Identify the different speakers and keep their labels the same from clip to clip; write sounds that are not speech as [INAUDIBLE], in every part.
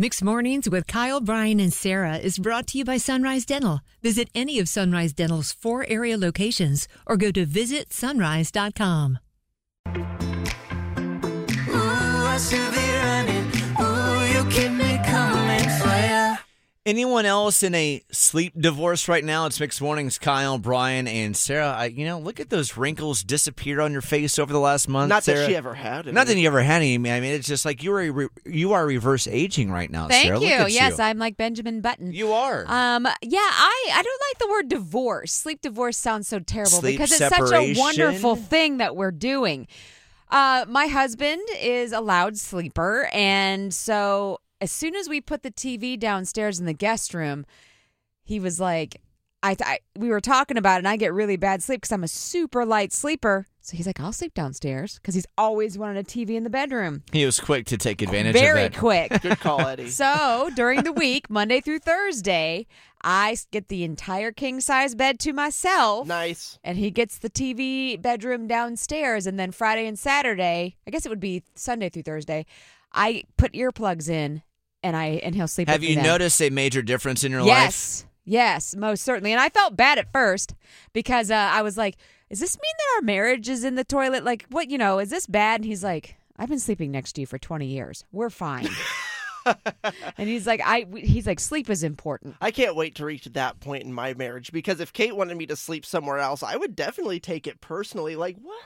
Speaker 1: Mixed Mornings with Kyle, Brian, and Sarah is brought to you by Sunrise Dental. Visit any of Sunrise Dental's four area locations or go to visitsunrise.com.
Speaker 2: Ooh,
Speaker 3: Anyone else in a sleep divorce right now? It's Mixed Mornings, Kyle, Brian, and Sarah. I, you know, look at those wrinkles disappear on your face over the last month.
Speaker 4: Not
Speaker 3: Sarah.
Speaker 4: that she ever had any.
Speaker 3: Not that you ever had any. I mean, it's just like you are a re- you are reverse aging right now,
Speaker 5: Thank
Speaker 3: Sarah.
Speaker 5: you.
Speaker 3: Look at
Speaker 5: yes,
Speaker 3: you.
Speaker 5: I'm like Benjamin Button.
Speaker 3: You are.
Speaker 5: Um, yeah, I, I don't like the word divorce. Sleep divorce sounds so terrible
Speaker 3: Sleep
Speaker 5: because it's such a wonderful thing that we're doing. Uh, my husband is a loud sleeper, and so as soon as we put the TV downstairs in the guest room, he was like, I, I we were talking about it, and I get really bad sleep because I'm a super light sleeper. So he's like, I'll sleep downstairs because he's always wanted a TV in the bedroom.
Speaker 3: he was quick to take advantage
Speaker 5: Very
Speaker 3: of that.
Speaker 5: Very quick. [LAUGHS]
Speaker 4: Good call, Eddie.
Speaker 5: So during the week, Monday through Thursday, I get the entire king size bed to myself.
Speaker 4: nice.
Speaker 5: And he gets the TV bedroom downstairs. And then Friday and Saturday, I guess it would be Sunday through Thursday, I put earplugs in and I and he'll sleep
Speaker 3: Have
Speaker 5: with
Speaker 3: you
Speaker 5: me then.
Speaker 3: noticed a major difference in your life?
Speaker 5: Yes. Yes, most certainly. And I felt bad at first because uh, I was like, does this mean that our marriage is in the toilet? Like, what, you know, is this bad? And he's like, I've been sleeping next to you for 20 years. We're fine. [LAUGHS] and he's like, I, he's like, sleep is important.
Speaker 4: I can't wait to reach that point in my marriage because if Kate wanted me to sleep somewhere else, I would definitely take it personally. Like, what?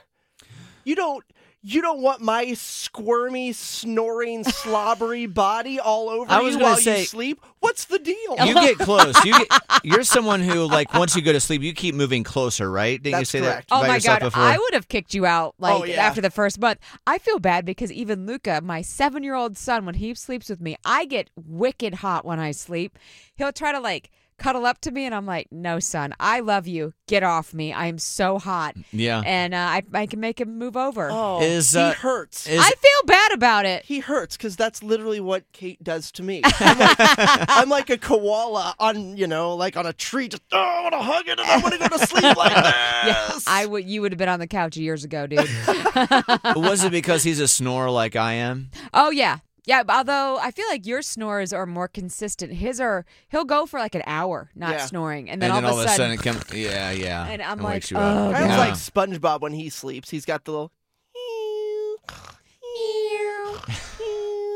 Speaker 4: You don't you don't want my squirmy, snoring, slobbery [LAUGHS] body all over
Speaker 3: I was
Speaker 4: you while
Speaker 3: say-
Speaker 4: you sleep? What's the deal?
Speaker 3: You get [LAUGHS] close. You get, you're someone who, like, once you go to sleep, you keep moving closer, right? Didn't you say
Speaker 4: correct.
Speaker 3: that
Speaker 5: Oh
Speaker 3: about
Speaker 5: my
Speaker 3: yourself
Speaker 5: god,
Speaker 3: before?
Speaker 5: I would have kicked you out oh, like
Speaker 4: Oh, yeah.
Speaker 5: after the first month. I feel bad because even Luca, my seven year old son, when he sleeps with me, I get wicked hot when I sleep. He'll try to like cuddle up to me, and I'm like, "No, son, I love you. Get off me. I am so hot."
Speaker 3: yeah.
Speaker 5: And uh, I, I can make him move over.
Speaker 4: Oh,
Speaker 3: Is,
Speaker 4: he
Speaker 3: uh,
Speaker 4: hurts.
Speaker 3: is-
Speaker 5: I feel bad about it.
Speaker 4: he hurts because that's literally what Kate does to me. I'm like, [LAUGHS] I'm like a koala on, you know, like on a tree. Just, oh, I want to hug it and I want to go to sleep like [LAUGHS] this.
Speaker 5: Yeah, I would. You would have been on the couch years ago, dude. [LAUGHS]
Speaker 3: was it because he's a snorer like I am?
Speaker 5: oh yeah, yeah. Although I feel like your snores are more consistent. His are. He'll go for like an hour not
Speaker 4: Yeah.
Speaker 5: snoring, and
Speaker 3: And
Speaker 5: then,
Speaker 3: then
Speaker 5: all, of a sudden,
Speaker 3: it comes. Yeah, yeah.
Speaker 5: And I'm
Speaker 3: It
Speaker 5: like,
Speaker 3: wakes you
Speaker 5: oh.
Speaker 4: Kind of
Speaker 3: Yeah.
Speaker 4: like SpongeBob when he sleeps. He's got the little.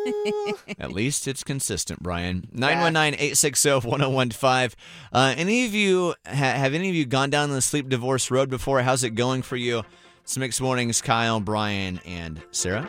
Speaker 4: [LAUGHS]
Speaker 3: At least it's consistent, Brian. 919-860-1015. Uh, any of you ha- have any of you gone down the sleep divorce road before? How's it going for you? It's Mixed Mornings, Kyle, Brian, and Sarah.